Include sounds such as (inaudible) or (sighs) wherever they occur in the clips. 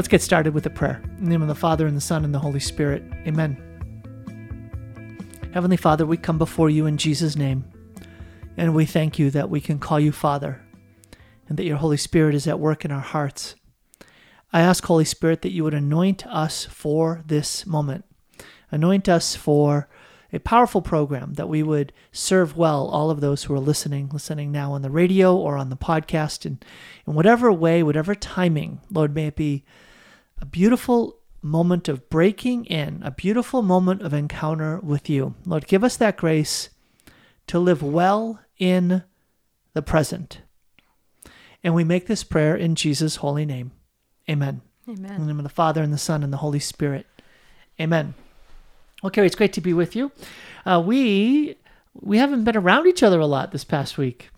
Let's get started with a prayer. In the name of the Father, and the Son, and the Holy Spirit. Amen. Heavenly Father, we come before you in Jesus' name, and we thank you that we can call you Father, and that your Holy Spirit is at work in our hearts. I ask, Holy Spirit, that you would anoint us for this moment. Anoint us for a powerful program that we would serve well all of those who are listening, listening now on the radio or on the podcast, and in whatever way, whatever timing, Lord, may it be a beautiful moment of breaking in, a beautiful moment of encounter with you. Lord, give us that grace to live well in the present. And we make this prayer in Jesus' holy name. Amen. Amen. In the name of the Father, and the Son, and the Holy Spirit. Amen. Well, Carrie, it's great to be with you. Uh, we we haven't been around each other a lot this past week.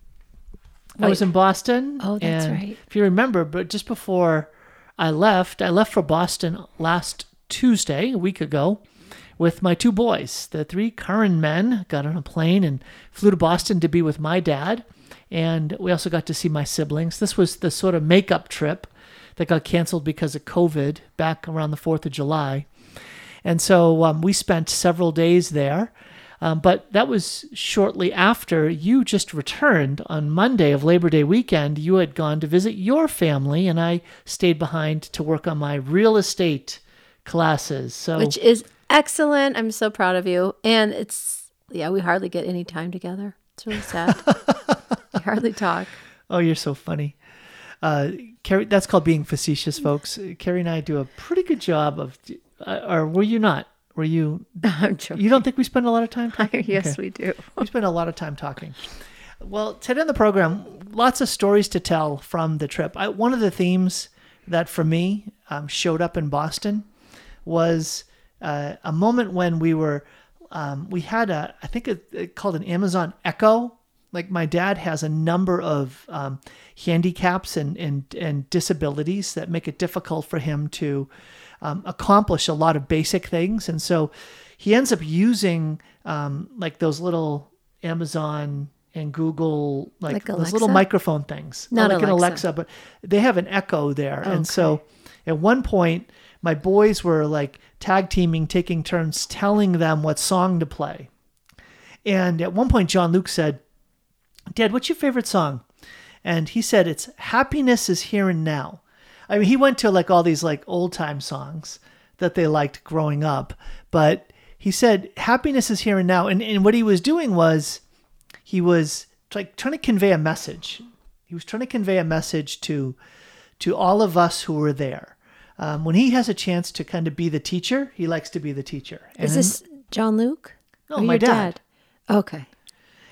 I was in Boston. Oh, that's right. If you remember, but just before I left, I left for Boston last Tuesday, a week ago, with my two boys. The three Curran men got on a plane and flew to Boston to be with my dad. And we also got to see my siblings. This was the sort of makeup trip that got canceled because of COVID back around the 4th of July. And so um, we spent several days there. Um, but that was shortly after you just returned on Monday of Labor Day weekend. You had gone to visit your family, and I stayed behind to work on my real estate classes. So, Which is excellent. I'm so proud of you. And it's, yeah, we hardly get any time together. It's really sad. (laughs) we hardly talk. oh, you're so funny. Uh, Carrie, that's called being facetious, folks. Carrie and I do a pretty good job of, uh, or were you not? Were you? (laughs) I'm joking. You don't think we spend a lot of time talking? (laughs) yes, Okay. we do. (laughs) we spend a lot of time talking. Well, today in the program, lots of stories to tell from the trip. I, one of the themes that for me um, showed up in Boston was uh, a moment when we were, um, we had a, I think it, it called an Amazon Echo. Like my dad has a number of um, handicaps and, and, and disabilities that make it difficult for him to um, accomplish a lot of basic things. And so he ends up using um, like those little Amazon and Google, like, Like those little microphone things. Not like an Alexa. Alexa, but they have an Echo there. And so at one point, my boys were like tag teaming, taking turns telling them what song to play. And at one point, John Luke said, Dad, what's your favorite song? And he said, It's Happiness is Here and Now. I mean, he went to like all these like old time songs that they liked growing up, but he said, Happiness is Here and Now. And, and what he was doing was he was like trying to convey a message. He was trying to convey a message to to all of us who were there. Um, when he has a chance to kind of be the teacher, he likes to be the teacher. And Is this John Luke? No, my your dad. Okay.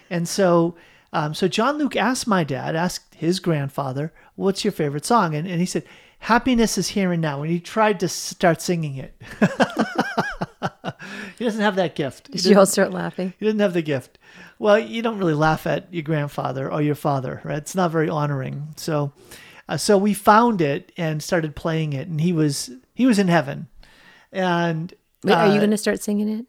And so, um, so John Luke asked my dad, asked his grandfather, "What's your favorite song?" And, and he said, "Happiness is here and now." And he tried to start singing it. (laughs) he doesn't have that gift. Did you all start laughing? He didn't have the gift. Well, you don't really laugh at your grandfather or your father, right? It's not very honoring. So, uh, so we found it and started playing it, and he was he was in heaven, and Wait, are you uh, going to start singing it?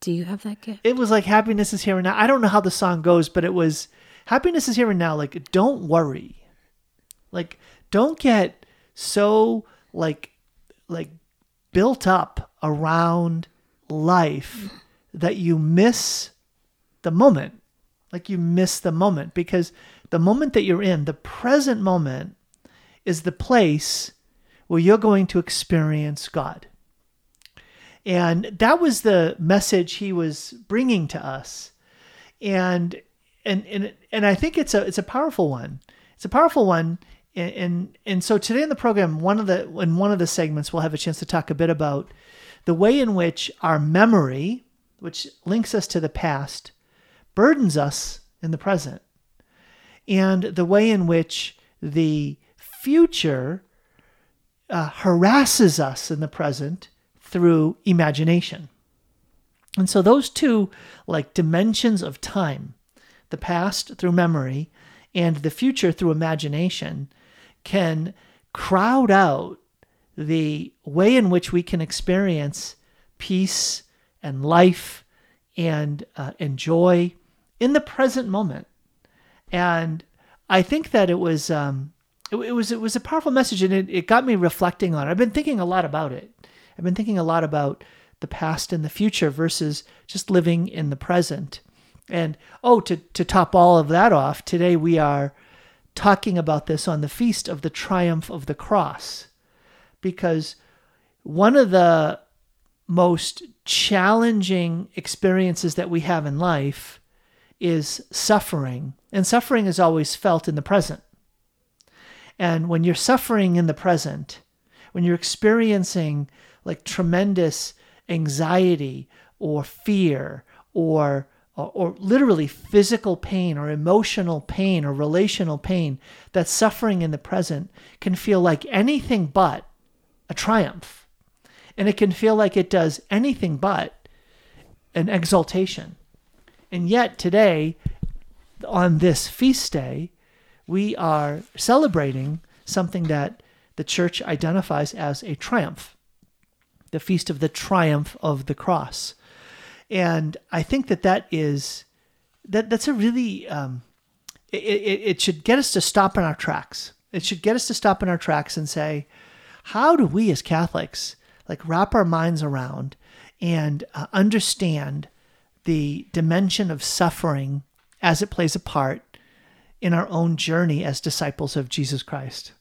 Do you have that gift? it was like happiness is here and now. I don't know how the song goes, but it was happiness is here and now. Like don't worry, like don't get so like like built up around life that you miss the moment. Like you miss the moment because the moment that you're in, the present moment, is the place where you're going to experience God. And that was the message he was bringing to us. And and and and I think it's a it's a powerful one. It's a powerful one. And and, so today in the program, one of the in one of the segments, we'll have a chance to talk a bit about the way in which our memory, which links us to the past, burdens us in the present, and the way in which the future uh, harasses us in the present through imagination. And so those two like dimensions of time, the past through memory and the future through imagination can crowd out the way in which we can experience peace and life and uh, and joy in the present moment. And I think that it was um, it, it was it was a powerful message, and it, it got me reflecting on. it. I've been thinking a lot about it. I've been thinking a lot about the past and the future versus just living in the present. And oh, to to top all of that off, today we are talking about this on the feast of the triumph of the cross, because one of the most challenging experiences that we have in life is suffering. And suffering is always felt in the present. And when you're suffering in the present, when you're experiencing like tremendous anxiety or fear or, or, or literally physical pain or emotional pain or relational pain, that suffering in the present can feel like anything but a triumph. And it can feel like it does anything but an exaltation. And yet, today, on this feast day, we are celebrating something that the church identifies as a triumph the feast of the triumph of the cross. And I think that that is that that's a really um, it, it, it should get us to stop in our tracks. It should get us to stop in our tracks and say, how do we as Catholics like wrap our minds around and uh, understand the dimension of suffering as it plays a part in our own journey as disciples of Jesus Christ.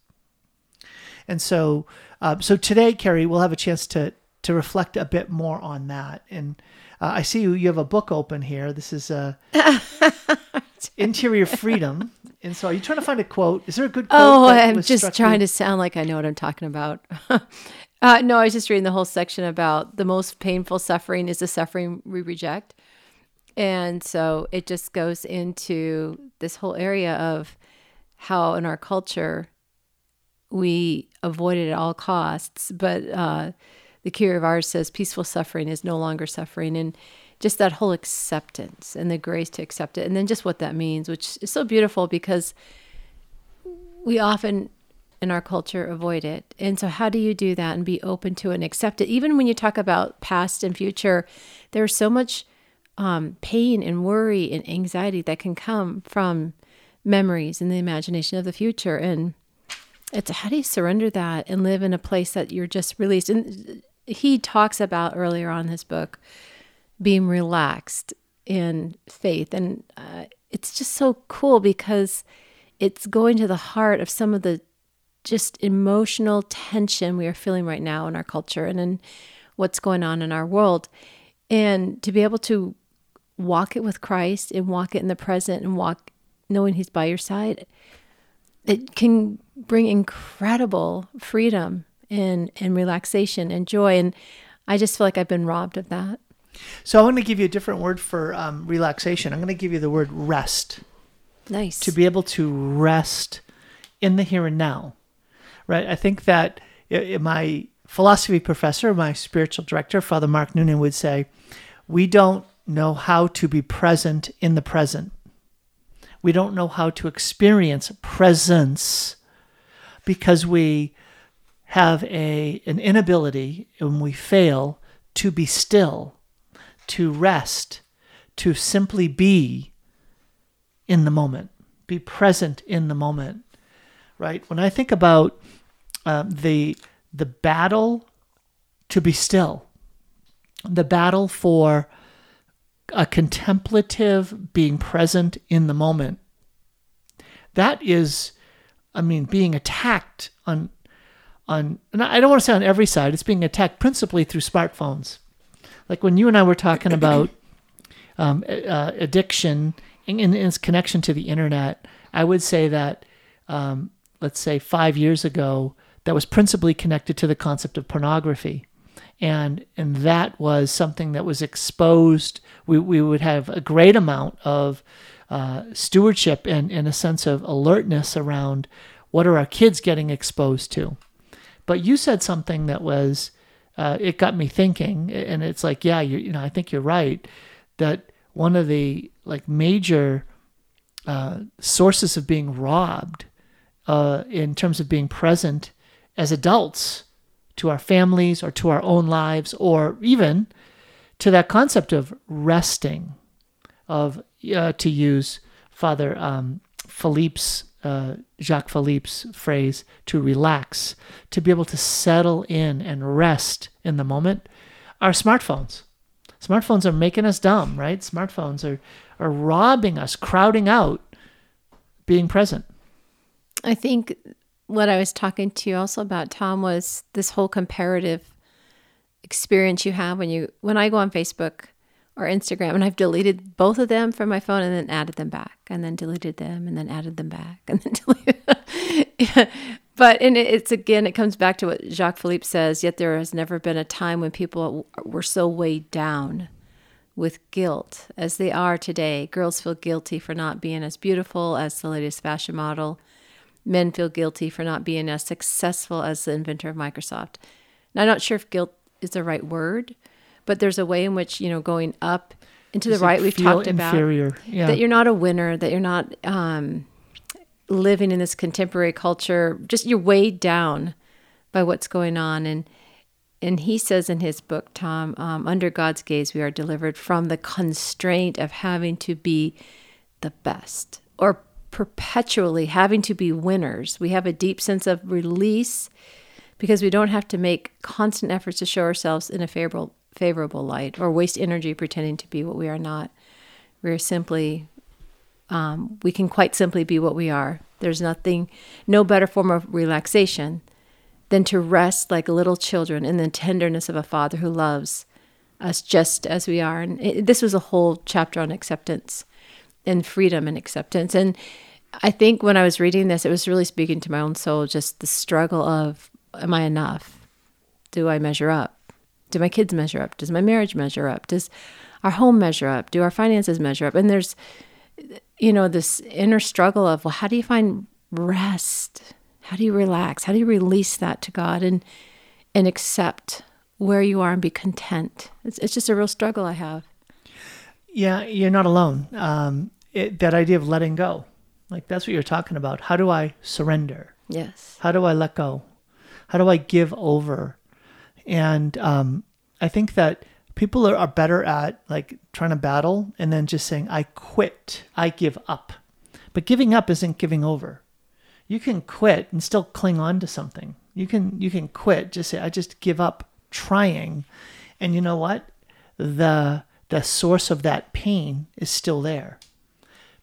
And so, uh, so today, Carrie, we'll have a chance to to reflect a bit more on that. And uh, I see you, you have a book open here. This is uh, (laughs) Interior Freedom. And so, are you trying to find a quote? Is there a good quote? Oh, I'm just trying you? to sound like I know what I'm talking about. (laughs) uh, no, I was just reading the whole section about the most painful suffering is the suffering we reject. And so it just goes into this whole area of how in our culture we avoid it at all costs. But uh, the Curé of Ars says peaceful suffering is no longer suffering. And just that whole acceptance and the grace to accept it. And then just what that means, which is so beautiful because we often in our culture avoid it. And so, how do you do that and be open to it and accept it? Even when you talk about past and future, there's so much um, pain and worry and anxiety that can come from memories and the imagination of the future. And it's how do you surrender that and live in a place that you're just released? And he talks about earlier on his book being relaxed in faith. And uh, it's just so cool because it's going to the heart of some of the just emotional tension we are feeling right now in our culture and in what's going on in our world. And to be able to walk it with Christ and walk it in the present and walk knowing He's by your side, it can bring incredible freedom and, and relaxation and joy. And I just feel like I've been robbed of that. So I'm going to give you a different word for um, relaxation. I'm going to give you the word rest. Nice. To be able to rest in the here and now, right? I think that my philosophy professor, my spiritual director, Father Mark Noonan, would say, we don't know how to be present in the present. We don't know how to experience presence because we have a an inability when we fail to be still, to rest, to simply be in the moment, be present in the moment. Right? When I think about um, the the battle to be still, the battle for a contemplative being present in the moment. That is, I mean, being attacked on, on, and I don't want to say on every side. It's being attacked principally through smartphones. Like when you and I were talking about um, uh, addiction in, its connection to the internet, I would say that, um, let's say five years ago, that was principally connected to the concept of pornography and and that was something that was exposed. We we would have a great amount of uh, stewardship and, and a sense of alertness around what are our kids getting exposed to. But you said something that was uh, it got me thinking, and it's like yeah, you you know I think you're right that one of the like major uh, sources of being robbed uh, in terms of being present as adults to our families or to our own lives, or even to that concept of resting, of uh, to use Father um, Philippe's uh, Jacques Philippe's phrase, to relax, to be able to settle in and rest in the moment, are smartphones. Smartphones are making us dumb, right? Smartphones are, are robbing us, crowding out being present. I think what I was talking to you also about, Tom, was this whole comparative experience you have when you when I go on Facebook or Instagram and I've deleted both of them from my phone and then added them back and then deleted them and then added them back and then (laughs) deleted (laughs) but and it's again it comes back to what Jacques Philippe says yet there has never been a time when people were so weighed down with guilt as they are today. Girls feel guilty for not being as beautiful as the latest fashion model. Men feel guilty for not being as successful as the inventor of Microsoft. Now I'm not sure if guilt is the right word but there's a way in which you know going up into the right we've talked inferior. about yeah. that you're not a winner that you're not um, living in this contemporary culture just you're weighed down by what's going on and and he says in his book tom um, under god's gaze we are delivered from the constraint of having to be the best or perpetually having to be winners we have a deep sense of release because we don't have to make constant efforts to show ourselves in a favorable favorable light or waste energy pretending to be what we are not. We're simply, um, we can quite simply be what we are. There's nothing, no better form of relaxation than to rest like little children in the tenderness of a father who loves us just as we are. And it, this was a whole chapter on acceptance and freedom and acceptance. And I think when I was reading this, it was really speaking to my own soul just the struggle of, am I enough? Do I measure up? Do my kids measure up? Does my marriage measure up? Does our home measure up? Do our finances measure up? And there's, you know, this inner struggle of, well, how do you find rest? How do you relax? How do you release that to God and and accept where you are and be content? It's it's just a real struggle I have. Yeah, you're not alone. Um, it, that idea of letting go, like that's what you're talking about. How do I surrender? Yes. How do I let go? How do I give over? And um, I think that people are, are better at like trying to battle and then just saying, I quit, I give up. But giving up isn't giving over. You can quit and still cling on to something. You can you can quit, just say, I just give up trying. And you know what? The the source of that pain is still there.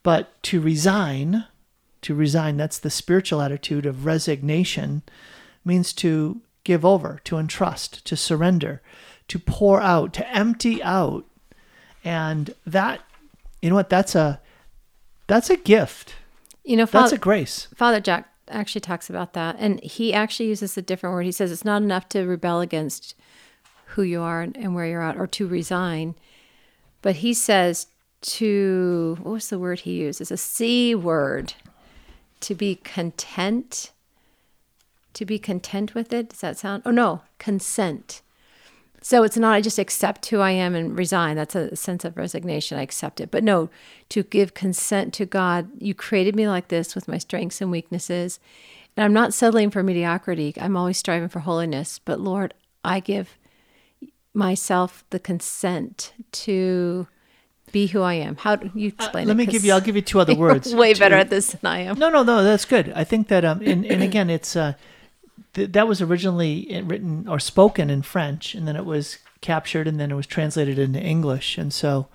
But to resign, to resign, that's the spiritual attitude of resignation, means to give over, to entrust, to surrender, to pour out, to empty out. And that, you know what? That's a that's a gift. You know, Father, that's a grace. Father Jack actually talks about that, and he actually uses a different word. He says it's not enough to rebel against who you are and where you're at, or to resign, but he says to what was the word he uses? A C word. To be content to be content with it. Does that sound? Oh, no, consent. So it's not I just accept who I am and resign. That's a sense of resignation. I accept it. But no, to give consent to God, you created me like this with my strengths and weaknesses. And I'm not settling for mediocrity. I'm always striving for holiness. But Lord, I give myself the consent to be who I am. How do you explain uh, let it? me give you. I'll give you two other (laughs) words. way better at this than I am. No, no, no. That's good. I think that. Um, and, and again, it's uh, th- that was originally written or spoken in French, and then it was captured, and then it was translated into English. And so,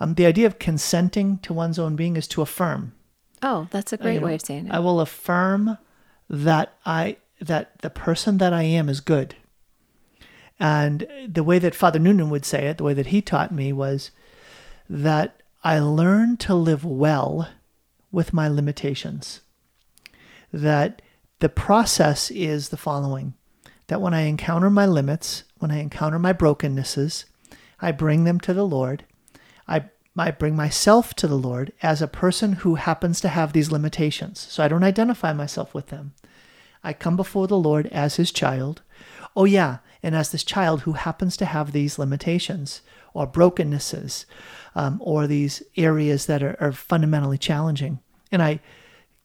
um, the idea of consenting to one's own being is to affirm. Oh, that's a great you know, way of saying it. I will affirm that I that the person that I am is good. And the way that Father Noonan would say it, the way that he taught me was that I learn to live well with my limitations. That the process is the following that when I encounter my limits, when I encounter my brokennesses, I bring them to the Lord. I, I bring myself to the Lord as a person who happens to have these limitations. So I don't identify myself with them. I come before the Lord as his child. Oh, yeah, and as this child who happens to have these limitations or brokennesses um, or these areas that are, are fundamentally challenging. And I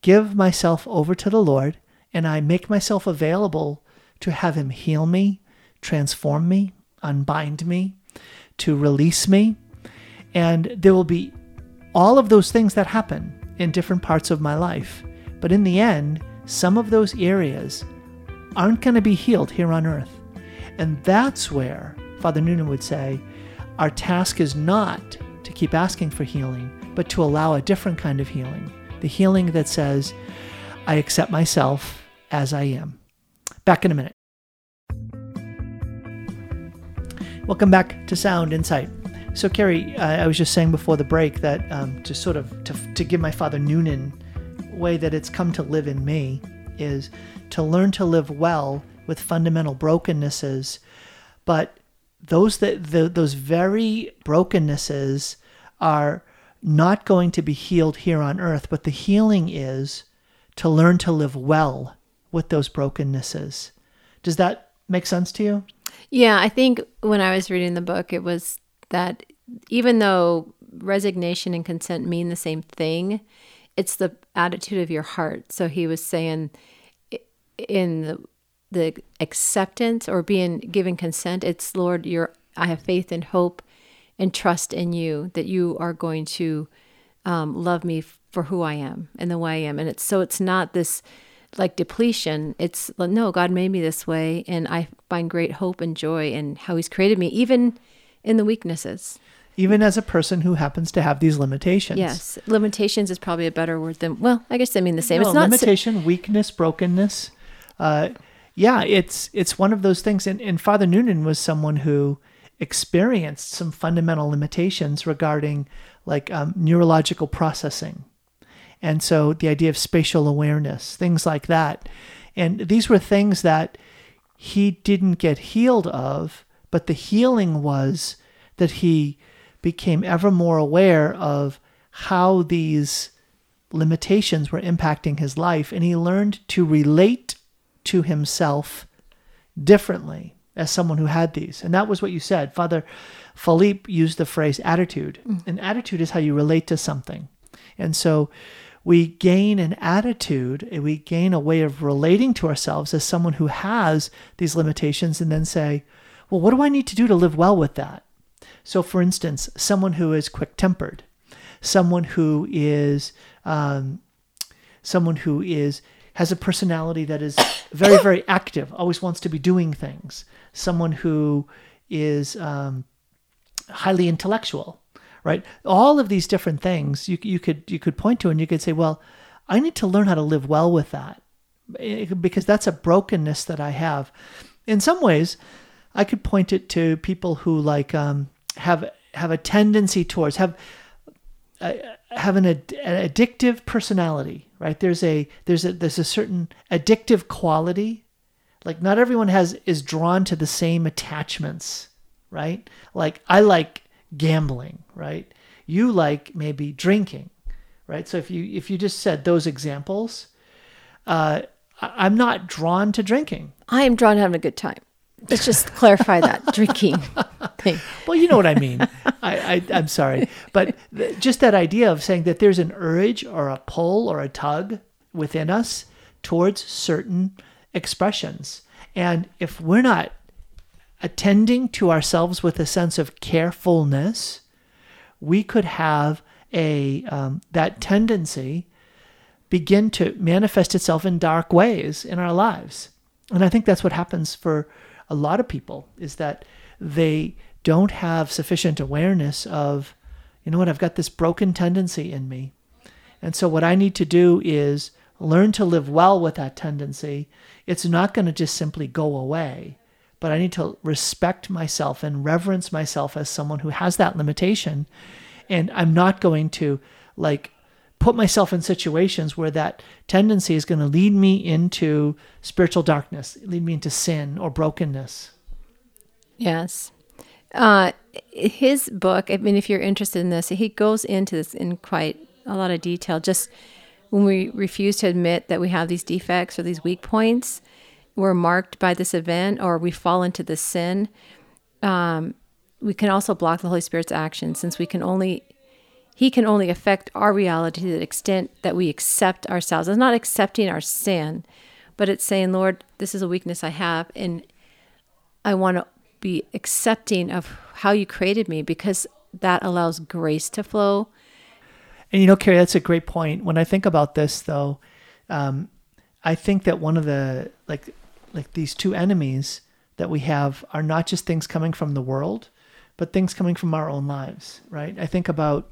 give myself over to the Lord and I make myself available to have Him heal me, transform me, unbind me, to release me. And there will be all of those things that happen in different parts of my life. But in the end, some of those areas aren't going to be healed here on earth. And that's where Father Noonan would say our task is not to keep asking for healing, but to allow a different kind of healing the healing that says, I accept myself as I am. Back in a minute. Welcome back to Sound Insight. So, Carrie, uh, I was just saying before the break that um, to sort of to, to give my father Noonan way that it's come to live in me is to learn to live well with fundamental brokennesses, but those that the, those very brokennesses are not going to be healed here on earth, but the healing is to learn to live well with those brokennesses. Does that make sense to you? Yeah, I think when I was reading the book, it was that even though resignation and consent mean the same thing, it's the attitude of your heart. So he was saying in the the acceptance or being given consent, it's Lord, you're I have faith and hope and trust in you that you are going to um, love me for who I am and the way I am. And it's so it's not this like depletion. It's no, God made me this way, and I find great hope and joy in how He's created me, even in the weaknesses. Even as a person who happens to have these limitations. Yes, limitations is probably a better word than well. I guess I mean the same. No, it's not limitation, weakness, brokenness. Uh, yeah, it's it's one of those things. And, and Father Noonan was someone who experienced some fundamental limitations regarding like um, neurological processing. And so the idea of spatial awareness, things like that. And these were things that he didn't get healed of, but the healing was that he became ever more aware of how these limitations were impacting his life. And he learned to relate to himself differently as someone who had these. And that was what you said. Father Philippe used the phrase attitude. Mm. And attitude is how you relate to something. And so we gain an attitude, we gain a way of relating to ourselves as someone who has these limitations, and then say, well, what do I need to do to live well with that? So, for instance, someone who is quick tempered, someone who is, um, someone who is has a personality that is very, very active, always wants to be doing things, someone who is um, highly intellectual, right? All of these different things you, you could you could point to, and you could say, well, I need to learn how to live well with that eh, because that's a brokenness that I have. In some ways, I could point it to people who like um, have have a tendency towards have uh, have an, ad- an addictive personality, right? There's a there's a there's a certain addictive quality like not everyone has is drawn to the same attachments, right? Like I like gambling, right? You like maybe drinking, right? So if you if you just said those examples, uh, I'm not drawn to drinking. I am drawn to having a good time. Let's just clarify that (laughs) drinking thing. Well, you know what I mean. I, I am sorry, but th- just that idea of saying that there's an urge or a pull or a tug within us towards certain expressions. And if we're not attending to ourselves with a sense of carefulness, we could have a um, that tendency begin to manifest itself in dark ways in our lives. And I think that's what happens for a lot of people is that they don't have sufficient awareness of, you know what, I've got this broken tendency in me. And so what I need to do is learn to live well with that tendency, it's not going to just simply go away. But I need to respect myself and reverence myself as someone who has that limitation. And I'm not going to like put myself in situations where that tendency is going to lead me into spiritual darkness, lead me into sin or brokenness. Yes. Uh, his book, I mean, if you're interested in this, he goes into this in quite a lot of detail. Just when we refuse to admit that we have these defects or these weak points, we're marked by this event or we fall into this sin. Um, we can also block the Holy Spirit's action since we can only he can only affect our reality to the extent that we accept ourselves. It's not accepting our sin, but it's saying, Lord, this is a weakness I have, and I want to be accepting of how you created me because that allows grace to flow and you know, Carrie, that's a great point. When I think about this, though, um, I think that one of the like like these two enemies that we have are not just things coming from the world, but things coming from our own lives, right? I think about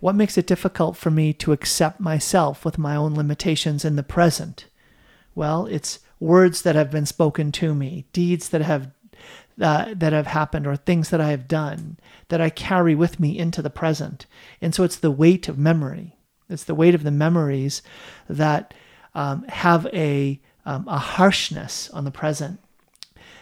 what makes it difficult for me to accept myself with my own limitations in the present. Well, it's words that have been spoken to me, deeds that have uh, that have happened or things that I have done that I carry with me into the present. And so it's the weight of memory. It's the weight of the memories that um, have a, um, a harshness on the present.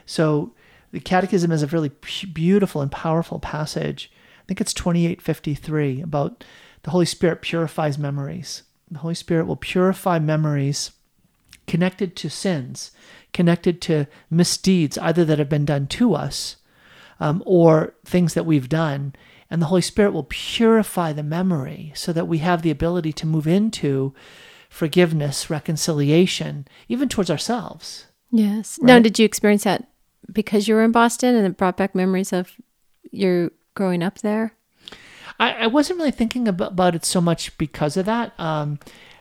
So the Catechism is a really beautiful and powerful passage. I think it's 2853 about the Holy Spirit purifies memories. The Holy Spirit will purify memories connected to sins, connected to misdeeds, either that have been done to us um, or things that we've done. And the Holy Spirit will purify the memory so that we have the ability to move into forgiveness, reconciliation, even towards ourselves. Yes. Right? Now, did you experience that because you were in Boston and it brought back memories of your growing up there? I, I wasn't really thinking about, about, it so much because of that. Um,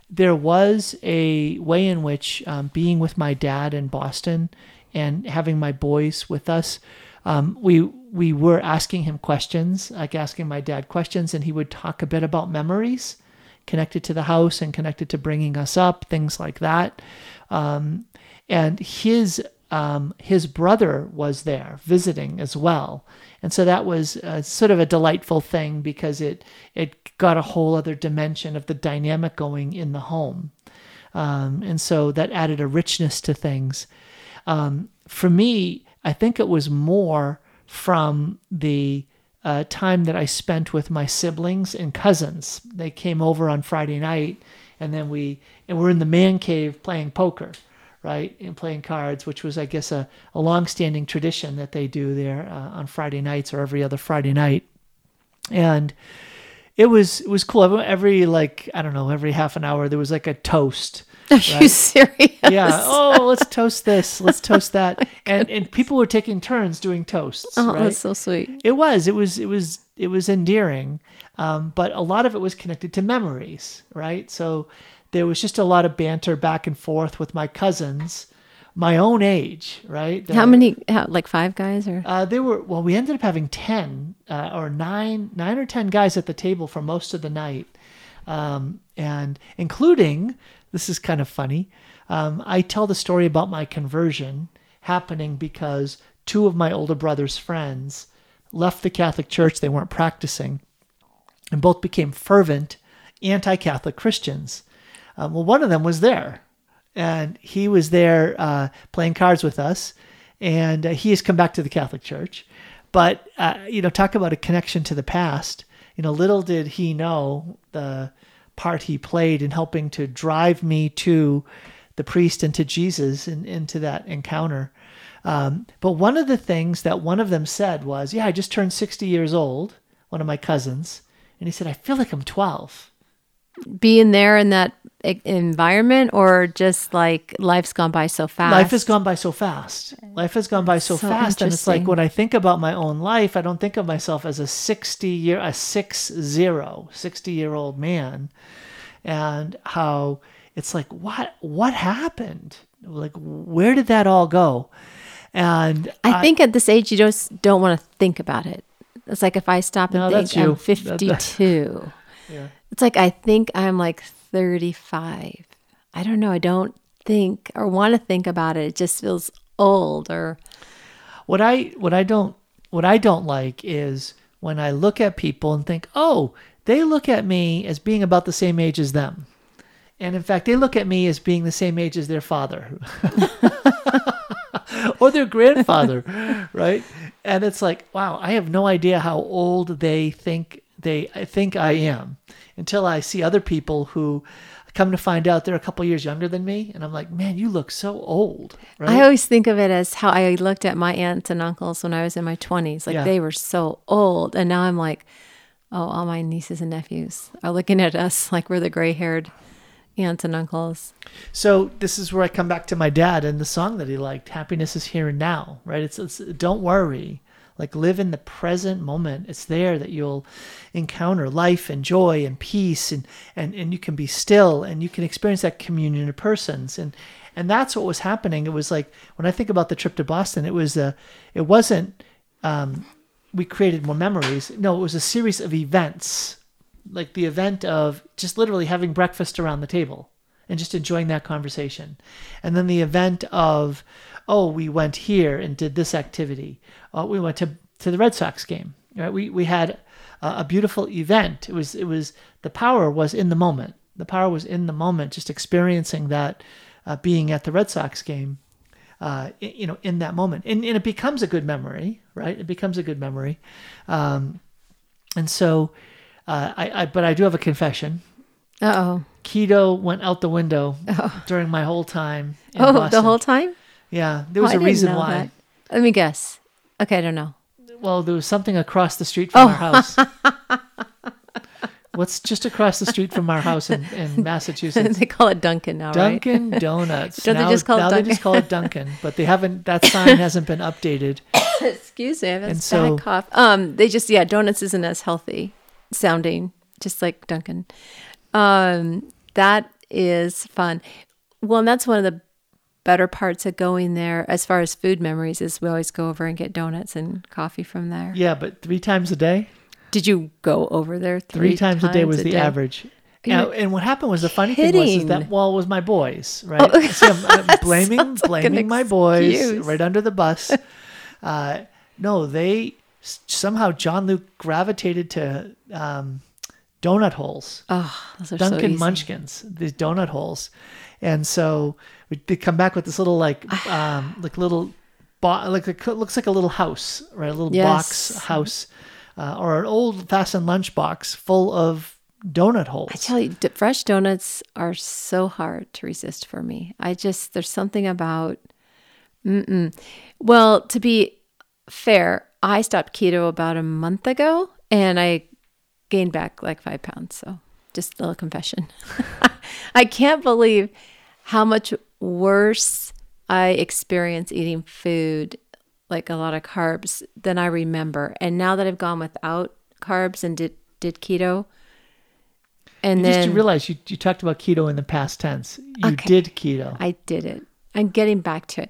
there was a way in which um, being with my dad in Boston and having my boys with us, um, we we were asking him questions, like asking my dad questions, and he would talk a bit about memories connected to the house and connected to bringing us up, things like that. Um, and his um, his brother was there visiting as well, and so that was sort of a delightful thing because it it got a whole other dimension of the dynamic going in the home, um, and so that added a richness to things. Um, for me, I think it was more from the uh, time that I spent with my siblings and cousins. They came over on Friday night, and then we and we're in the man cave playing poker right, and playing cards, which was, I guess, a, a long-standing tradition that they do there uh, on Friday nights or every other Friday night. And it was it was cool. Every like I don't know, every half an hour there was like a toast. (laughs) Are right? you serious? Yeah. Oh, let's toast this. Let's toast that. (laughs) and and people were taking turns doing toasts. Oh, right? that's so sweet. It was. It was. It was. It was endearing. Um, but a lot of it was connected to memories, right? So there was just a lot of banter back and forth with my cousins my own age, right? How many? How, like five guys, or uh, they were. Well, we ended up having ten uh, or nine, nine or ten guys at the table for most of the night, um, and including this is kind of funny. Um, I tell the story about my conversion happening because two of my older brother's friends left the Catholic Church; they weren't practicing, and both became fervent anti-Catholic Christians. Um, well, one of them was there, and he was there uh, playing cards with us, and uh, he has come back to the Catholic Church. But uh, you know, talk about a connection to the past. You know, little did he know the part he played in helping to drive me to the priest and to Jesus and into that encounter. Um, but one of the things that one of them said was, "Yeah, I just turned 60 years old." One of my cousins, and he said, "I feel like I'm 12." Being there in that environment or just like life's gone by so fast? Life has gone by so fast. Life has gone by so, so fast and it's like when i think about my own life i don't think of myself as a 60 year a six zero 60 year old man and how it's like what what happened? Like where did that all go? And i, I think at this age you just don't want to think about it. It's like if i stop and no, think i'm 52 (laughs) yeah it's like I think I'm like 35. I don't know. I don't think or want to think about it. It just feels old or what I what I don't what I don't like is when I look at people and think, "Oh, they look at me as being about the same age as them." And in fact, they look at me as being the same age as their father. (laughs) or their grandfather, (laughs) right? And it's like, wow, I have no idea how old they think they think I am until I see other people who come to find out they're a couple years younger than me and i'm like man you look so old right? i always think of it as how i looked at my aunts and uncles when i was in my 20s like yeah. they were so old and now i'm like oh all my nieces and nephews are looking at us (laughs) like we're the gray haired aunts and uncles so this is where i come back to my dad and the song that he liked happiness is here and now right it's, it's don't worry Like live in the present moment. It's there that you'll encounter life and joy and peace and and, and you can be still and you can experience that communion of persons. And and that's what was happening. It was like when I think about the trip to Boston, it was a it wasn't um, we created more memories. No, it was a series of events. Like the event of just literally having breakfast around the table and just enjoying that conversation. And then the event of, oh, we went here and did this activity. Oh, we went to, to the Red Sox game. Right? We, we had a, a beautiful event. It was, it was, the power was in the moment. The power was in the moment, just experiencing that uh, being at the Red Sox game, uh, you know, in that moment. And, and it becomes a good memory, right? It becomes a good memory. Um, and so, uh, I, I, but I do have a confession. Uh oh. Keto went out the window (laughs) during my whole time. In Oh, Boston. the whole time? Yeah, there was Oh, a reason why. that. Let me guess. Okay, I don't know. Well, there was something across the street from Oh. our house. (laughs) What's just across the street from our house in, in (laughs) Massachusetts? they call it Dunkin' now, right? Dunkin' (laughs) Donuts. Don't they just call it now they just call it Dunkin', but they haven't. That sign hasn't been updated. Excuse me, I have a And bad so- cough. Um, they just yeah, donuts isn't as healthy sounding, just like Dunkin'. Um, that is fun. Well, and that's one of the better parts of going there, as far as food memories, is we always go over and get donuts and coffee from there. Yeah, but three times a day. Did you go over there Three, three, times, a day was the day? average. And what happened was the funny thing was is that well, it was my boys, (laughs) right? See, I'm, I'm (laughs) blaming Sounds like blaming my boys right under the bus. (laughs) Uh, no, they somehow John Luke gravitated to um, donut holes. Oh, those are so Dunkin'. Munchkins, these donut holes, and so we they come back with this little like (sighs) um like little bo- like it looks like a little house, right? A little box house, uh, or an old fashioned lunchbox full of donut holes. I tell you, d- fresh donuts are so hard to resist for me. I just there's something about. Mm-mm. Well, to be fair, I stopped keto about a month ago, and I gained back like five pounds. So, just a little confession. (laughs) I can't believe how much worse I experience eating food, like a lot of carbs, than I remember. And now that I've gone without carbs and did did keto, and You then just realize you, you talked about keto in the past tense. You Okay. did keto. I did it. I'm getting back to it.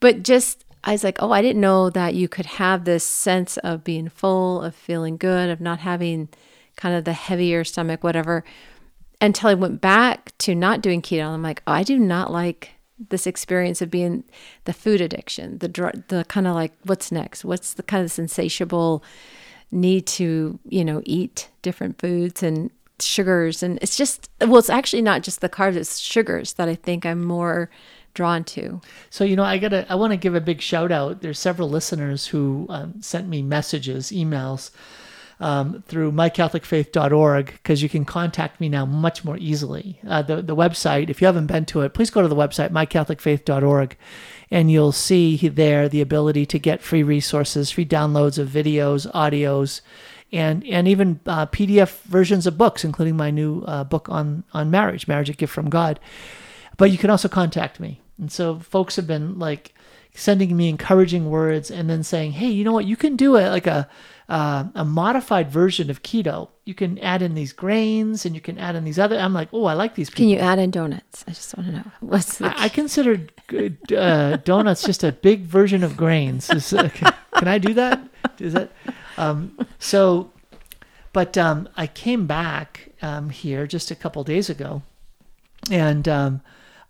But just, I was like, oh, I didn't know that you could have this sense of being full, of feeling good, of not having kind of the heavier stomach, whatever, until I went back to not doing keto. I'm like, oh, I do not like this experience of being the food addiction, the dr- the kind of like, what's next? What's the kind of insatiable need to, you know, eat different foods and sugars. And it's just, well, it's actually not just the carbs, it's sugars that I think I'm more drawn to. So you know, I gotta. I want to give a big shout out. There's several listeners who um, sent me messages, emails um, through mycatholicfaith.org because you can contact me now much more easily. Uh, the the website, if you haven't been to it, please go to the website mycatholicfaith.org, and you'll see there the ability to get free resources, free downloads of videos, audios. And, and even uh, PDF versions of books, including my new uh, book on, on marriage, Marriage, a Gift from God but you can also contact me. And so folks have been like sending me encouraging words and then saying, "Hey, you know what? You can do it like a uh, a modified version of keto. You can add in these grains and you can add in these other." I'm like, "Oh, I like these people." Can you add in donuts? I just want to know. (laughs) What's the I, I consider uh, (laughs) donuts just a big version of grains. Is, uh, can, can I do that? Is that um, so? But um, I came back um, here just a couple days ago, and um,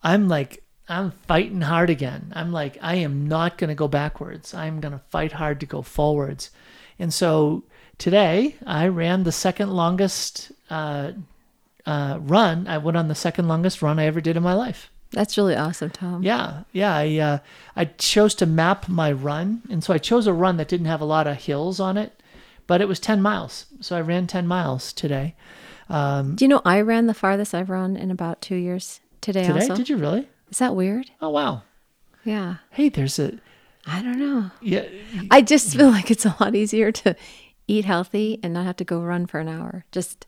I'm like, I'm fighting hard again. I'm like, I am not going to go backwards. I'm going to fight hard to go forwards. And so today I ran the second longest uh, uh, run. I went on the second longest run I ever did in my life. That's really awesome, Tom. Yeah, yeah. I uh, I chose to map my run, and so I chose a run that didn't have a lot of hills on it, but it was ten miles. So I ran ten miles today. Do you know I ran the farthest I've run in about two years today, Today, also? did you really? Is that weird? Oh wow. Yeah. Hey, there's a I don't know. yeah. I just feel like it's a lot easier to eat healthy and not have to go run for an hour. Just,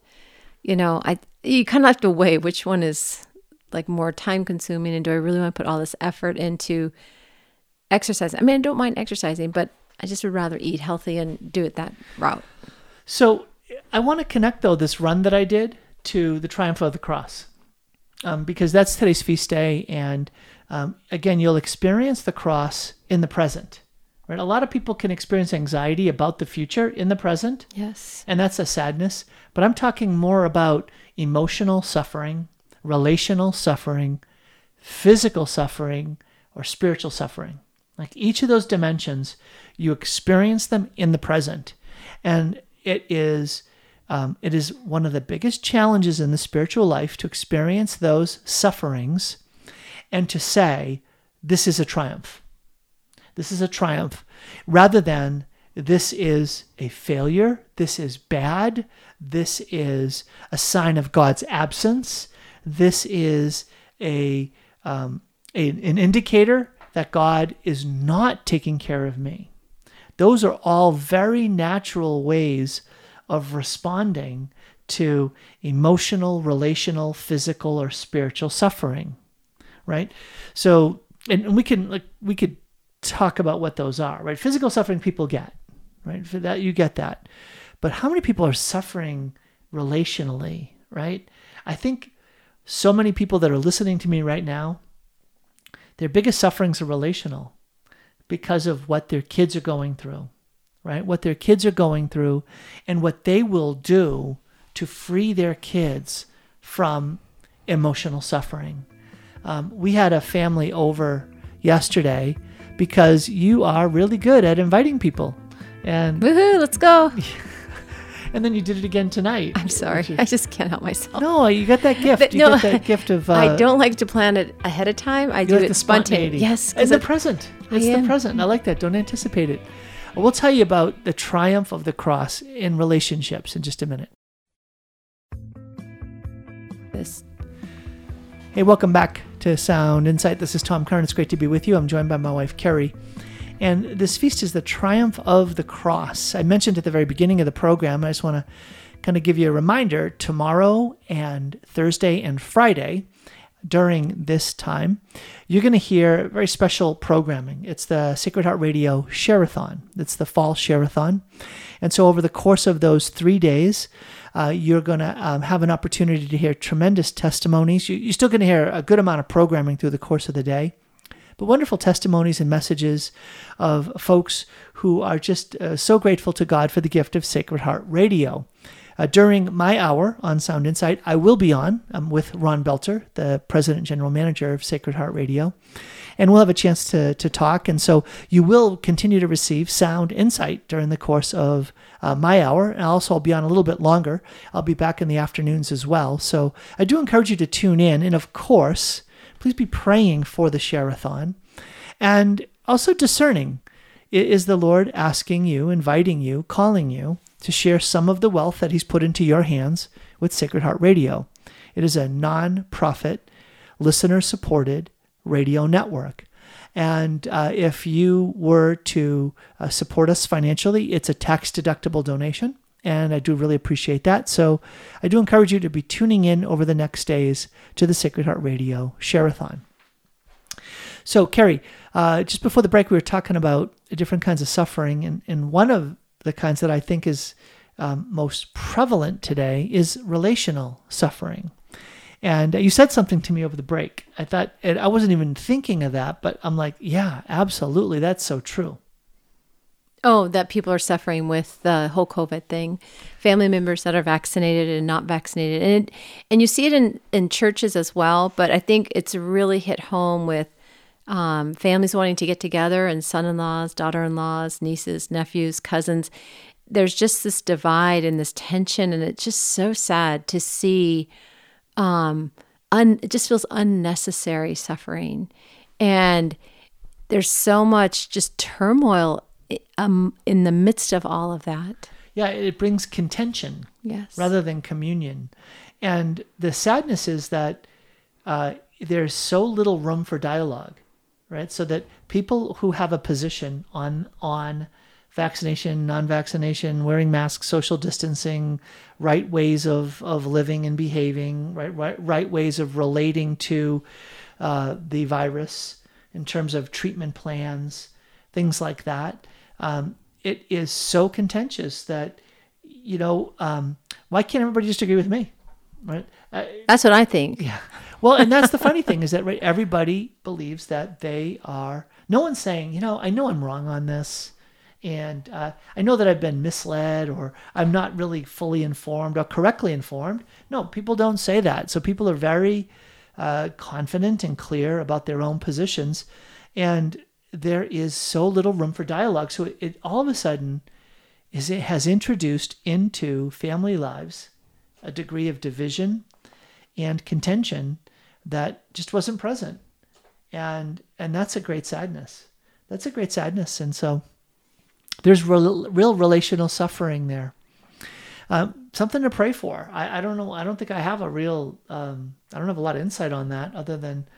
you know, I you kind of have to weigh which one is like more time consuming and do I really want to put all this effort into exercise? I mean, I don't mind exercising, but I just would rather eat healthy and do it that route. So I want to connect though this run that I did to the triumph of the cross, um, because that's today's feast day, and um, again, you'll experience the cross in the present. Right? A lot of people can experience anxiety about the future in the present, Yes. and that's a sadness. But I'm talking more about emotional suffering, relational suffering, physical suffering, or spiritual suffering. Like each of those dimensions, you experience them in the present, and it is um, it is one of the biggest challenges in the spiritual life to experience those sufferings, and to say this is a triumph. This is a triumph, rather than this is a failure. This is bad. This is a sign of God's absence. This is a, um, a an indicator that God is not taking care of me. Those are all very natural ways of responding to emotional, relational, physical, or spiritual suffering, right? So, and, we can like we could talk about what those are, right? Physical suffering people get, right? For that you get that, but how many people are suffering relationally, right? I think so many people that are listening to me right now, their biggest sufferings are relational because of what their kids are going through, right? What their kids are going through and what they will do to free their kids from emotional suffering. Um, we had a family over yesterday because you are really good at inviting people. And Woohoo! Let's go. (laughs) and then you did it again tonight. I'm sorry. is- I just can't help myself. no, you got that gift. But You no, got that (laughs) gift of. Uh, I don't like to plan it ahead of time. I You do like it the spontaneity. Yes, because the present. I It's the present. I like that. Don't anticipate it. We'll tell you about the triumph of the cross in relationships in just a minute. Hey, welcome back to Sound Insight. This is Tom Curran. It's great to be with you. I'm joined by my wife, Carrie. And this feast is the triumph of the cross. I mentioned at the very beginning of the program, I just want to kind of give you a reminder tomorrow and Thursday and Friday during this time, you're going to hear very special programming. It's the Sacred Heart Radio Share-a-thon. It's the fall Share-a-thon. And so over the course of those three days, uh, you're going to um, have an opportunity to hear tremendous testimonies. You, you're still going to hear a good amount of programming through the course of the day, but wonderful testimonies and messages of folks who are just uh, so grateful to God for the gift of Sacred Heart Radio. Uh, during my hour on Sound Insight, I will be on um, with Ron Belter, the president and general manager of Sacred Heart Radio, and we'll have a chance to, to talk. And so you will continue to receive sound insight during the course of uh, my hour. And also, I'll be on a little bit longer. I'll be back in the afternoons as well. So I do encourage you to tune in. And of course, please be praying for the Share-a-thon and also discerning. Is the Lord asking you, inviting you, calling you to share some of the wealth that He's put into your hands with Sacred Heart Radio? It is a non profit, listener supported radio network. And uh, if you were to uh, support us financially, it's a tax deductible donation. And I do really appreciate that. So I do encourage you to be tuning in over the next days to the Sacred Heart Radio Share-a-thon. So, Carrie, uh, just before the break, we were talking about different kinds of suffering, and, and one of the kinds that I think is um, most prevalent today is relational suffering. And uh, you said something to me over the break. I thought, and I wasn't even thinking of that, but I'm like, yeah, absolutely, that's so true. Oh, that people are suffering with the whole COVID thing, family members that are vaccinated and not vaccinated, and and you see it in in churches as well. But I think it's really hit home with um, families wanting to get together and son-in-laws, daughter-in-laws, nieces, nephews, cousins. There's just this divide and this tension, and it's just so sad to see. Um, un, it just feels unnecessary suffering, and there's so much just turmoil um, in the midst of all of that. Yeah, it brings contention Yes. rather than communion. And the sadness is that uh, there's so little room for dialogue, right? So that people who have a position on on vaccination, non-vaccination, wearing masks, social distancing, right ways of of living and behaving, right right, right ways of relating to uh, the virus in terms of treatment plans, things like that. um, it is so contentious that you know um, why can't everybody just agree with me, right? Uh, That's what I think. yeah. Well, and that's the funny thing is that right, everybody believes that they are. No one's saying, you know, I know I'm wrong on this, and uh, I know that I've been misled, or I'm not really fully informed or correctly informed. No, people don't say that. So people are very uh, confident and clear about their own positions, and there is so little room for dialogue. So it, it all of a sudden is it has introduced into family lives a degree of division and contention that just wasn't present. And and that's a great sadness. That's a great sadness. And so there's real, real relational suffering there. Um, something to pray for. I, I don't know. I don't think i have a real um, i don't have a lot of insight on that other than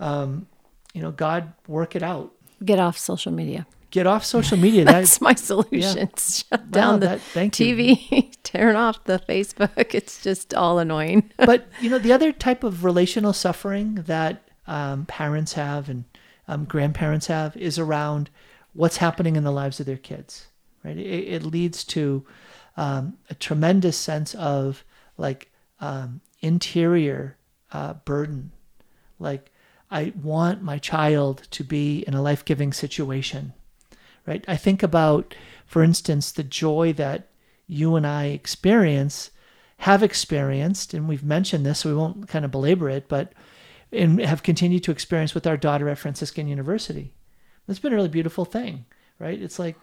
um, you know god work it out. Get off social media. Get off social media (laughs) That's that, my solution. (laughs) Shut down the that-. TV, (laughs) turn off the Facebook. It's just all annoying. but you know the other type of relational suffering that um, parents have and um, grandparents have is around what's happening in the lives of their kids right it, it leads to um, a tremendous sense of like um, interior uh, burden like i want my child to be in a life-giving situation right? I think about, for instance, the joy that you and I experience, have experienced, and we've mentioned this, so we won't kind of belabor it, but and have continued to experience with our daughter at Franciscan University. It's been a really beautiful thing, right? It's like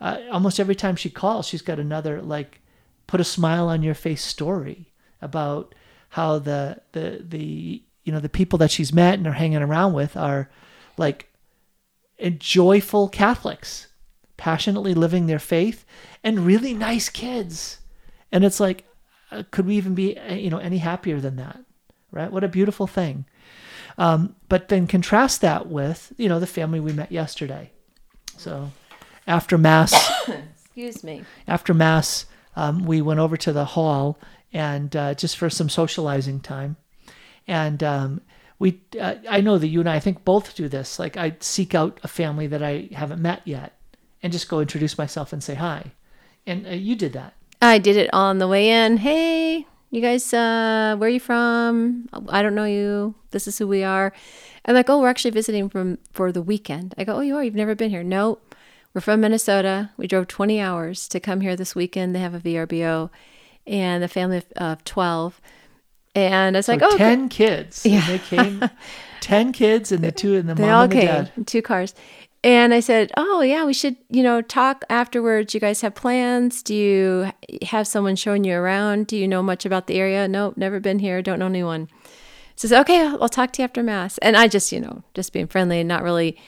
uh, almost every time she calls, she's got another like put a smile on your face story about how the the the you know the people that she's met and are hanging around with are like and joyful Catholics, passionately living their faith, and really nice kids. And it's like, uh, could we even be, uh, you know, any happier than that? Right? What a beautiful thing. Um, but then contrast that with, you know, the family we met yesterday. So after Mass, (coughs) Excuse me. after Mass, um, we went over to the hall and uh, just for some socializing time. And um, we, uh, I know that you and I, I think both do this. Like I seek out a family that I haven't met yet, and just go introduce myself and say hi. And uh, you did that. I did it on the way in. Hey, you guys, uh, where are you from? I don't know you. This is who we are. And like, oh, we're actually visiting from for the weekend. I go, oh, you are. You've never been here. No, we're from Minnesota. We drove 20 hours to come here this weekend. They have a VRBO, and the family of, of 12. And it's like, So oh, okay. ten kids. Yeah. And they came. (laughs) ten kids and the two and the They mom all and the came dad. two cars. And I said, "Oh yeah, we should, you know, talk afterwards. You guys have plans? Do you have someone showing you around? Do you know much about the area? Nope, never been here. Don't know anyone." Says, "Okay, I'll talk to you after mass." And I just, you know, just being friendly and not really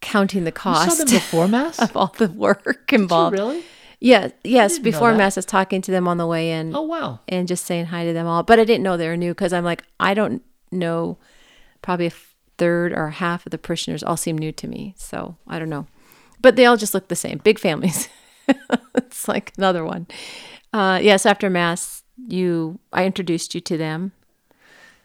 counting the You saw them cost before mass. (laughs) of all the work involved. really? Yeah, yes. Before mass, I was talking to them on the way in Oh wow. and just saying hi to them all. But I didn't know they were new because I'm like, I don't know. Probably a third or half of the parishioners all seem new to me. So I don't know. But they all just look the same. Big families. (laughs) it's like another one. Uh, yes, after Mass, you I introduced you to them.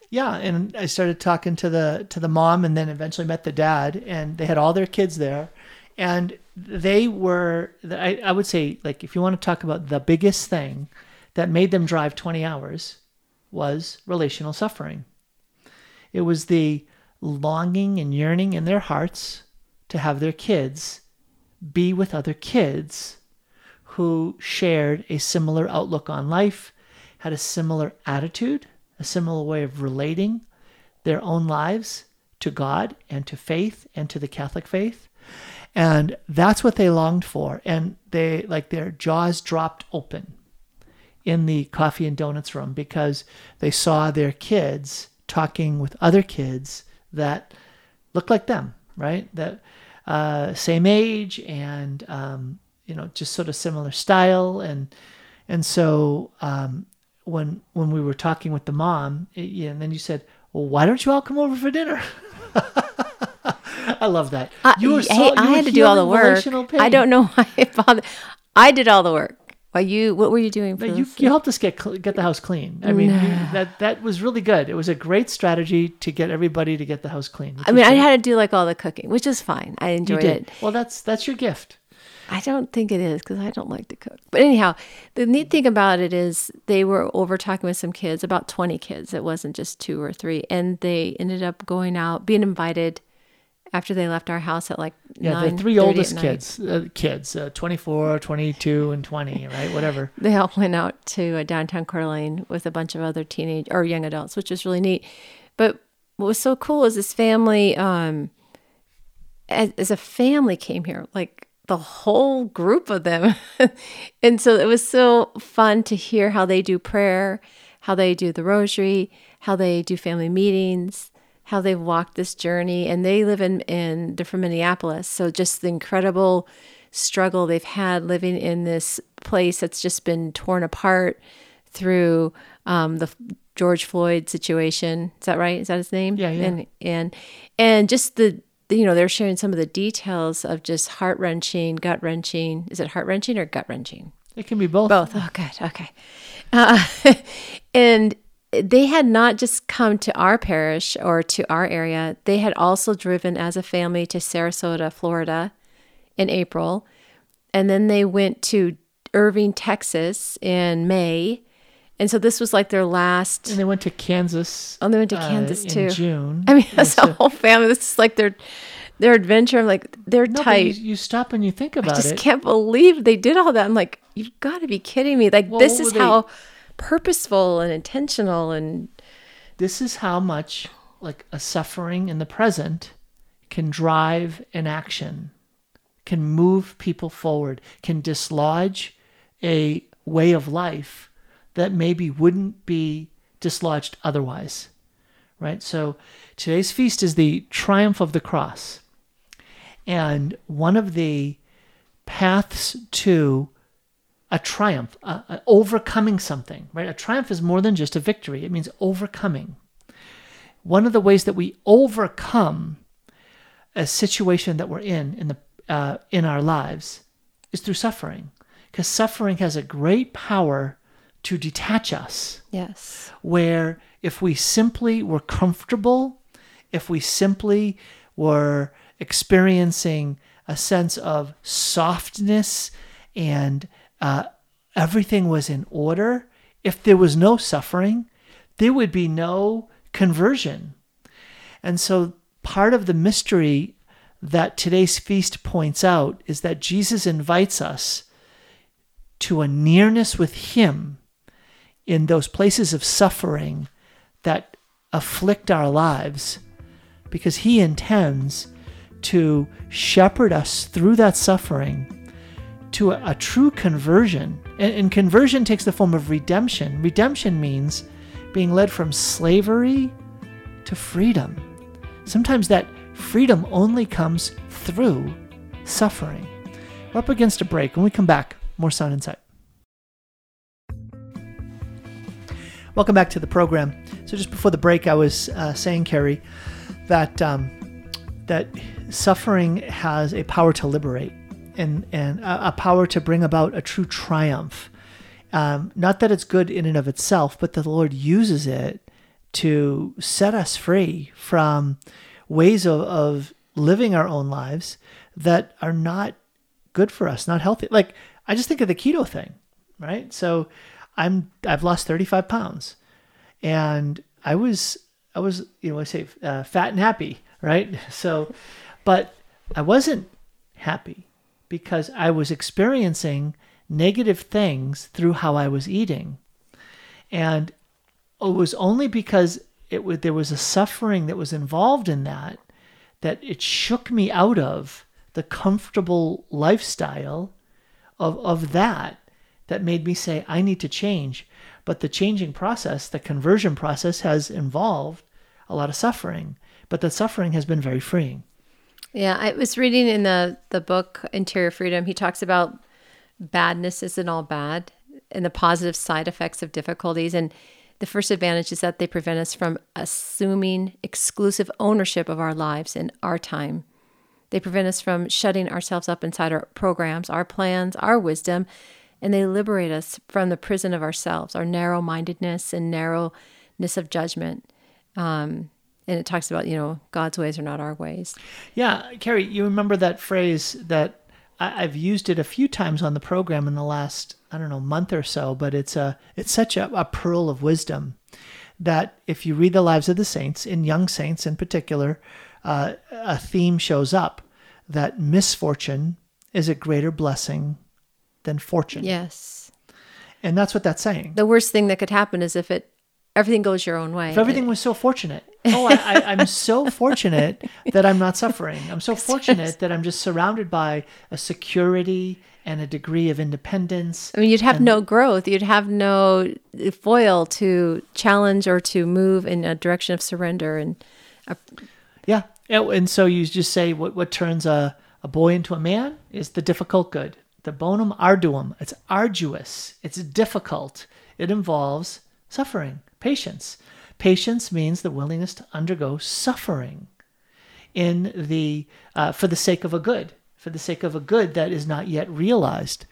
Yeah, and I started talking to the to the mom, and then eventually met the dad, and they had all their kids there, and they were. I, I would say, like, if you want to talk about the biggest thing that made them drive twenty hours, was relational suffering. It was the longing and yearning in their hearts to have their kids be with other kids who shared a similar outlook on life, had a similar attitude, a similar way of relating their own lives to God and to faith and to the Catholic faith. And that's what they longed for. And they, like, their jaws dropped open in the coffee and donuts room because they saw their kids talking with other kids that looked like them, right? That uh, same age and um, you know just sort of similar style and and so um, when when we were talking with the mom, it, yeah, and then you said, "Well, why don't you all come over for dinner?" (laughs) (laughs) I love that. Uh, you were hey, you I had to do all the work. pain. I don't know (laughs) why it bothered. I did all the work. While you, what were you doing you, this? you helped us get get the house clean. I mean, you, that that was really good. It was a great strategy to get everybody to get the house clean. I mean, I had to do like all the cooking, which is fine. I You enjoyed did. it. Well, that's that's your gift. I don't think it is because I don't like to cook. But anyhow, the neat thing about it is they were over talking with some kids, about 20 kids. It wasn't just two or three. And they ended up going out, being invited after they left our house at like Yeah, the three oldest kids, uh, kids, uh, 24, 22, and 20, right? Whatever. (laughs) They all went out to uh, downtown Coeur d'Alene with a bunch of other teenage or young adults, which was really neat. But what was so cool is this family, um, as, as a family, came here, like the whole group of them, (laughs) and so it was so fun to hear how they do prayer, how they do the rosary, how they do family meetings, how they've walked this journey, and they live in in they're from Minneapolis, so just the incredible struggle they've had living in this place that's just been torn apart through um, the George Floyd situation. Is that right? Is that his name? Yeah, yeah. And and and just the you know they're sharing some of the details of just heart wrenching, gut wrenching. Is it heart wrenching or gut wrenching? It can be both. Both. Oh, good. Okay. Uh, (laughs) and they had not just come to our parish or to our area, they had also driven as a family to Sarasota, Florida in April. And then they went to Irving, Texas in May. And so this was like their last. And they went to Kansas. Oh, they went to uh, Kansas in too. June. I mean, that's so- the whole family. This is like their their adventure. I'm like, they're No, tight. you, you stop and you think about it. I just it. can't believe they did all that. I'm like, you've got to be kidding me. Like, Well, this is they- how purposeful and intentional and This is how much like a suffering in the present can drive an action, can move people forward, can dislodge a way of life that maybe wouldn't be dislodged otherwise. Right? So today's feast is the triumph of the cross. And one of the paths to a triumph, a, a overcoming something, right? A triumph is more than just a victory, it means overcoming. One of the ways that we overcome a situation that we're in in the uh, in our lives is through suffering, because suffering has a great power to detach us yes, where if we simply were comfortable, if we simply were experiencing a sense of softness and uh, everything was in order, if there was no suffering, there would be no conversion. And so part of the mystery that today's feast points out is that Jesus invites us to a nearness with Him in those places of suffering that afflict our lives because he intends to shepherd us through that suffering to a, a true conversion. And, and conversion takes the form of redemption. Redemption means being led from slavery to freedom. Sometimes that freedom only comes through suffering. We're up against a break. When we come back, more Sound Insight. Welcome back to the program. So just before the break, I was uh, saying, Carrie, that um, that suffering has a power to liberate and and a, power to bring about a true triumph. Um, not that it's good in and of itself, but that the Lord uses it to set us free from ways of, of living our own lives that are not good for us, not healthy. Like I just think of the keto thing, right? So I'm I've lost 35 pounds, and I was I was you know I say uh, fat and happy, right? (laughs) So, but I wasn't happy because I was experiencing negative things through how I was eating, and it was only because it was there was a suffering that was involved in that that it shook me out of the comfortable lifestyle of of that that made me say I need to change. But the changing process, the conversion process has involved a lot of suffering, but the suffering has been very freeing. Yeah. I was reading in the the book Interior Freedom. He talks about badness isn't all bad, and the positive side effects of difficulties. And the first advantage is that they prevent us from assuming exclusive ownership of our lives and our time. They prevent us from shutting ourselves up inside our programs, our plans, our wisdom, and they liberate us from the prison of ourselves, our narrow mindedness and narrowness of judgment. Um, and it talks about, you know, God's ways are not our ways. Yeah, Carrie, you remember that phrase that I, I've used it a few times on the program in the last I don't know month or so, but it's a it's such a, a pearl of wisdom that if you read the lives of the saints, in young saints in particular, uh, a theme shows up that misfortune is a greater blessing than fortune. Yes. And that's what that's saying. The worst thing that could happen is if it everything goes your own way. If everything was so fortunate. Oh, I, I'm so (laughs) fortunate that I'm not suffering. I'm so fortunate that I'm just surrounded by a security and a degree of independence. I mean, you'd have no growth. You'd have no foil to challenge or to move in a direction of surrender. And Yeah. And and so you just say what, what turns a, a boy into a man is the difficult good. The bonum arduum. It's arduous. It's difficult. It involves suffering, patience. Patience means the willingness to undergo suffering in the uh, for the sake of a good, for the sake of a good that is not yet realized.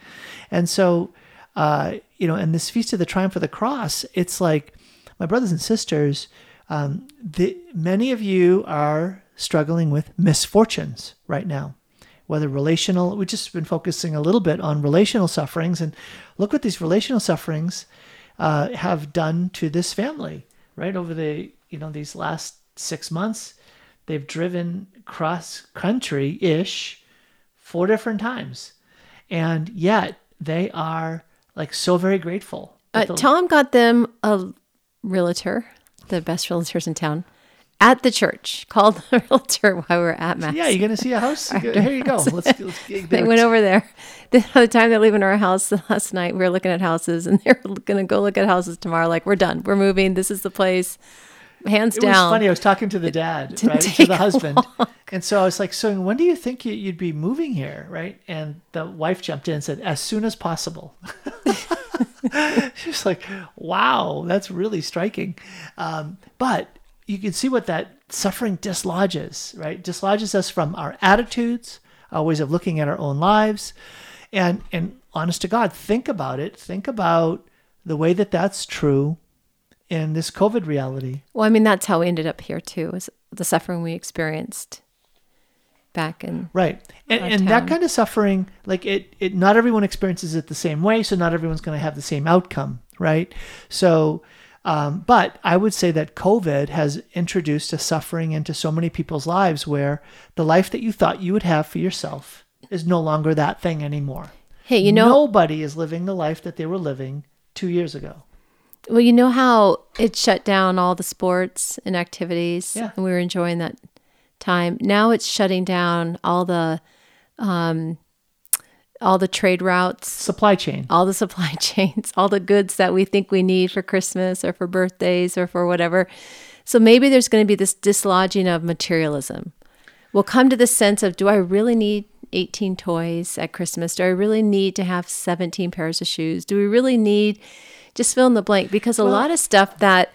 And so, uh, you know, in this feast of the triumph of the cross, it's like my brothers and sisters. Um, the, many of you are struggling with misfortunes right now, whether relational. We've just been focusing a little bit on relational sufferings, and look what these relational sufferings uh, have done to this family. Right over the you know these last six months, they've driven cross country ish four different times, and yet they are like so very grateful. uh, the- Tom got them a realtor, the best realtors in town, at the church. Called the (laughs) realtor while we were at mass. yeah, you're gonna see a house. (laughs) Here you go. Let's, (laughs) let's They went over there. The, by the time they're leaving our house last night, we were looking at houses, and they're going to go look at houses tomorrow. Like we're done. We're moving. This is the place. Hands It down. was funny. I was talking to the dad, right, to the husband, and so I was like, "So when do you think you- you'd be moving here?" Right, and the wife jumped in and said, "As soon as possible." she was like, "Wow, that's really striking," um, but you can see what that suffering dislodges, right? Dislodges us from our attitudes, our ways of looking at our own lives, and and honest to God, think about it. Think about the way that that's true in this COVID reality. well, I mean, that's how we ended up here too. Was the suffering we experienced back in Right. And, and that kind of suffering, like it, it, not everyone experiences it the same way. So not everyone's going to have the same outcome. Right. So, um, but I would say that COVID has introduced a suffering into so many people's lives where the life that you thought you would have for yourself is no longer that thing anymore. Hey, you know, nobody is living the life that they were living two years ago. well, you know how it shut down all the sports and activities, Yeah. and we were enjoying that time. Now it's shutting down all the, um, all the trade routes, Supply chain. all the supply (laughs) chains, all the goods that we think we need for Christmas or for birthdays or for whatever. So maybe there's going to be this dislodging of materialism. We'll come to the sense of do I really need 18 toys at Christmas? Do I really need to have 17 pairs of shoes? Do we really need just fill in the blank? Because a lot of stuff that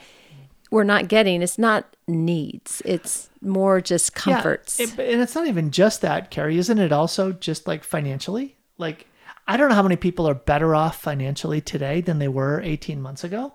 we're not getting is not needs, it's more just comforts. Yeah, it- and it's not even just that, Carrie. Isn't it also just like financially? Like, I don't know how many people are better off financially today than they were 18 months ago.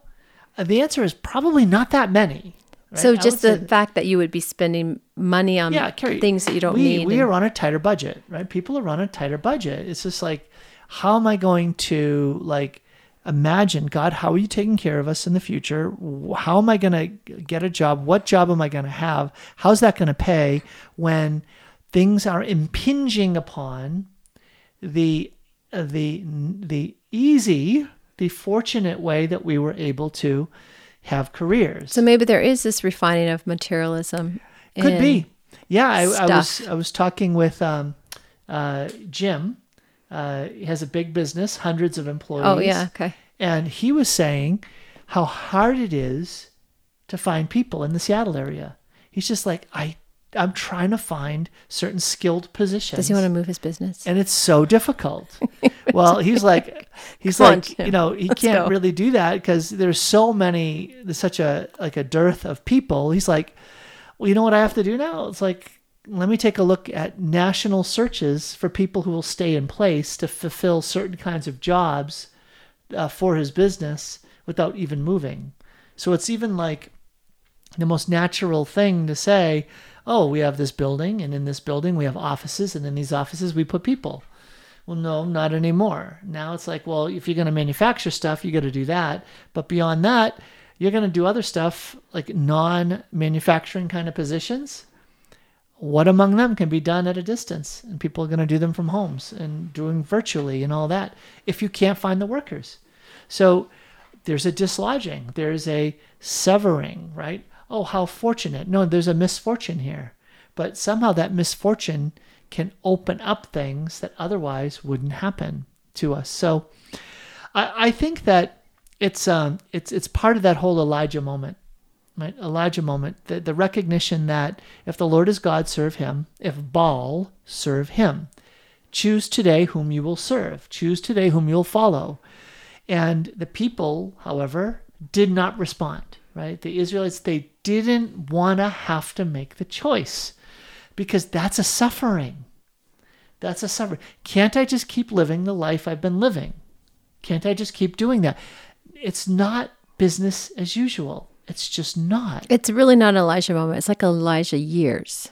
Uh, the answer is probably not that many. right? so just the that- fact that you would be spending money on yeah, Carrie, things that you don't we, need. We and- are on a tighter budget, right? People are on a tighter budget. It's just like, how am I going to like imagine God? How are you taking care of us in the future? How am I going to get a job? What job am I going to have? How's that going to pay when things are impinging upon the uh, the the easy, the fortunate way that we were able to have careers? So maybe there is this refining of materialism. Could be. Yeah, I, I was. I was talking with um, uh, Jim. Uh, he has a big business, hundreds of employees. Oh yeah, okay. And he was saying how hard it is to find people in the Seattle area. He's just like I I'm trying to find certain skilled positions. Does he want to move his business? and it's so difficult. (laughs) well, he's like, he's like, you know, he Let's can't go. really do that because there's so many, there's such a like a dearth of people. He's like, well, you know what I have to do now? It's like, let me take a look at national searches for people who will stay in place to fulfill certain kinds of jobs uh, for his business without even moving. So it's even like the most natural thing to say, oh, we have this building, and in this building we have offices, and in these offices we put people. Well, no, not anymore. Now it's like, well, if you're going to manufacture stuff, you got to do that. But beyond that, you're going to do other stuff like non manufacturing kind of positions. What among them can be done at a distance? And people are going to do them from homes and doing virtually and all that if you can't find the workers. So there's a dislodging, there's a severing, right? Oh, how fortunate. No, there's a misfortune here. But somehow that misfortune can open up things that otherwise wouldn't happen to us. So I, I think that it's um it's it's part of that whole Elijah moment. Right? Elijah moment, the, the recognition that if the Lord is God, serve him. If Baal, serve him. Choose today whom you will serve. Choose today whom you'll follow. And the people, however, did not respond, right? The Israelites, they didn't want to have to make the choice because that's a suffering. That's a suffering. Can't I just keep living the life I've been living? Can't I just keep doing that? It's not business as usual. It's just not. It's really not an Elijah moment. It's like Elijah years.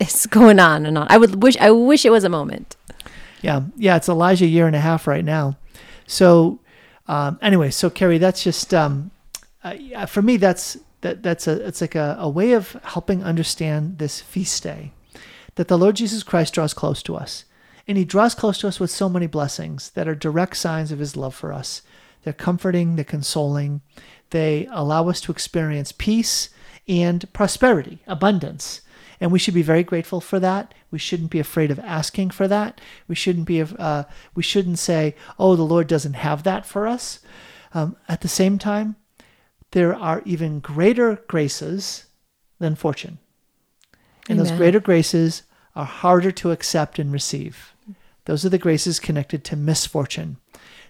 It's going on and on. I would wish I wish it was a moment. Yeah, yeah. It's Elijah year and a half right now. So um, anyway, so Carrie, that's just um, uh, for me. That's that that's a it's like a, a way of helping understand this feast day that the Lord Jesus Christ draws close to us. And he draws close to us with so many blessings that are direct signs of his love for us. They're comforting, they're consoling, they allow us to experience peace and prosperity, abundance. And we should be very grateful for that. We shouldn't be afraid of asking for that. We shouldn't be. Uh, we shouldn't say, "Oh, the Lord doesn't have that for us." Um, at the same time, there are even greater graces than fortune. And Amen. those greater graces are harder to accept and receive. Those are the graces connected to misfortune.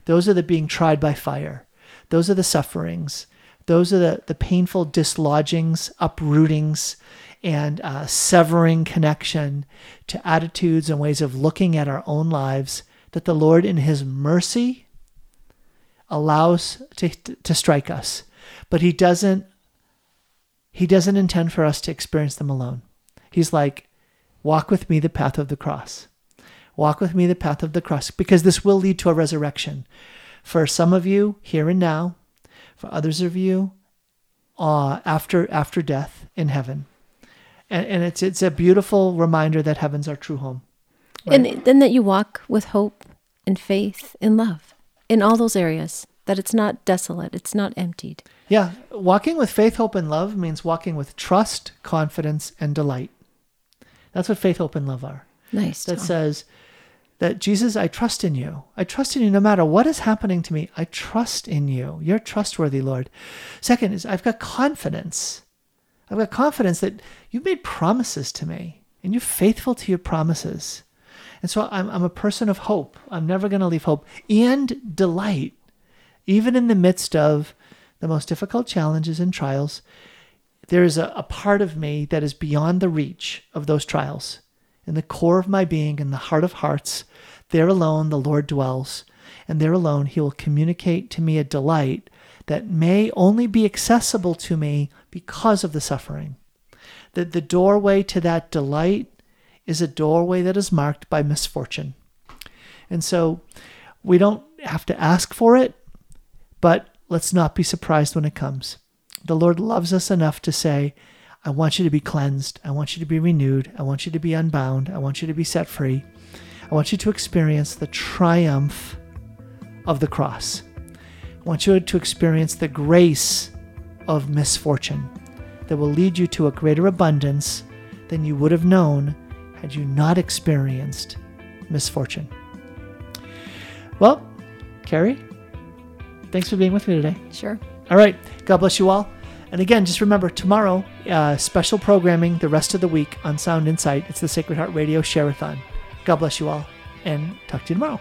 Those are the being tried by fire. Those are the sufferings. Those are the, the painful dislodgings, uprootings, and uh, severing connection to attitudes and ways of looking at our own lives that the Lord, in His mercy, allows to, to strike us. But He doesn't. He doesn't intend for us to experience them alone. He's like, walk with me the path of the cross. Walk with me the path of the cross, because this will lead to a resurrection. For some of you, here and now, for others of you, uh, after after death in heaven. And, and it's it's a beautiful reminder that heaven's our true home. Right? And then that you walk with hope and faith and love in all those areas. That it's not desolate, it's not emptied. Yeah, walking with faith, hope, and love means walking with trust, confidence, and delight. That's what faith, hope, and love are. Nice. That Tom. says that Jesus, I trust in you. I trust in you no matter what is happening to me. I trust in you. You're trustworthy, Lord. Second is I've got confidence. I've got confidence that you've made promises to me and you're faithful to your promises. And so I'm, I'm a person of hope. I'm never going to leave hope and delight, even in the midst of the most difficult challenges and trials there is a, a part of me that is beyond the reach of those trials. In the core of my being, in the heart of hearts, there alone the Lord dwells, and there alone he will communicate to me a delight that may only be accessible to me because of the suffering. That the doorway to that delight is a doorway that is marked by misfortune. And so we don't have to ask for it, but let's not be surprised when it comes. The Lord loves us enough to say, I want you to be cleansed. I want you to be renewed. I want you to be unbound. I want you to be set free. I want you to experience the triumph of the cross. I want you to experience the grace of misfortune that will lead you to a greater abundance than you would have known had you not experienced misfortune. Well, Carrie, thanks for being with me today. Sure. All right. God bless you all. And again, just remember tomorrow, uh, special programming the rest of the week on Sound Insight. It's the Sacred Heart Radio Share-a-thon. God bless you all, and talk to you tomorrow.